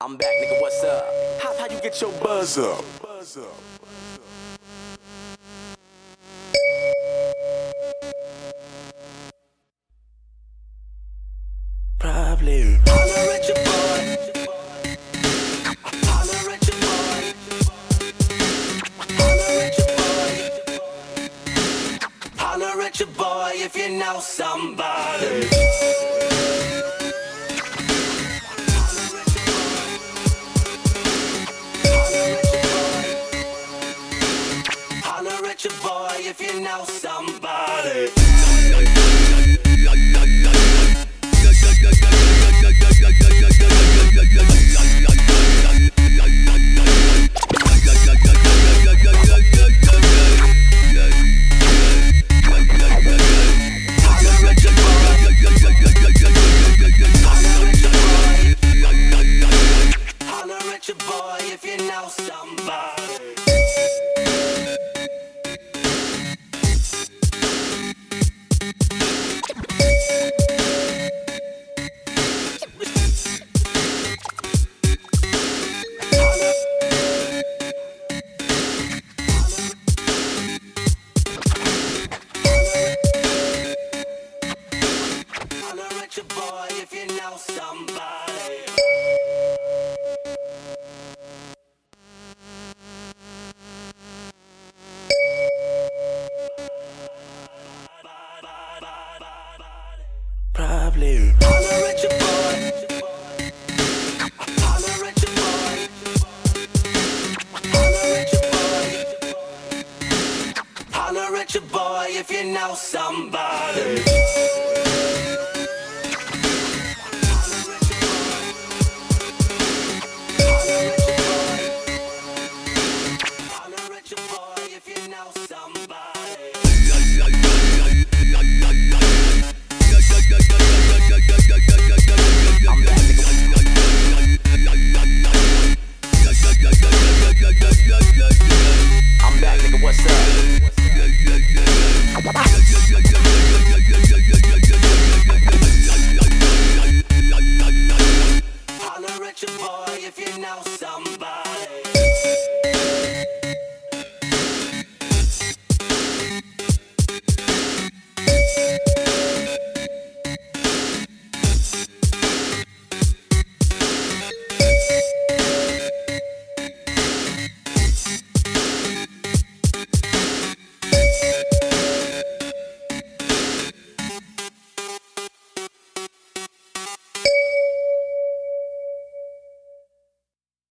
I'm back, nigga, what's up? How, how you get your buzz up? Buzz up. Probably. Holler at your boy. Holler at your boy. Holler at your boy. Holler at your boy if you know somebody. At your boy if you know somebody. Holler at your boy. If you know somebody. Your boy if you know somebody. Probably. Holler at your boy. Holler at your boy. Holler at your boy. Holler at your boy if you know somebody. Know. I'm back, nigga, what's up?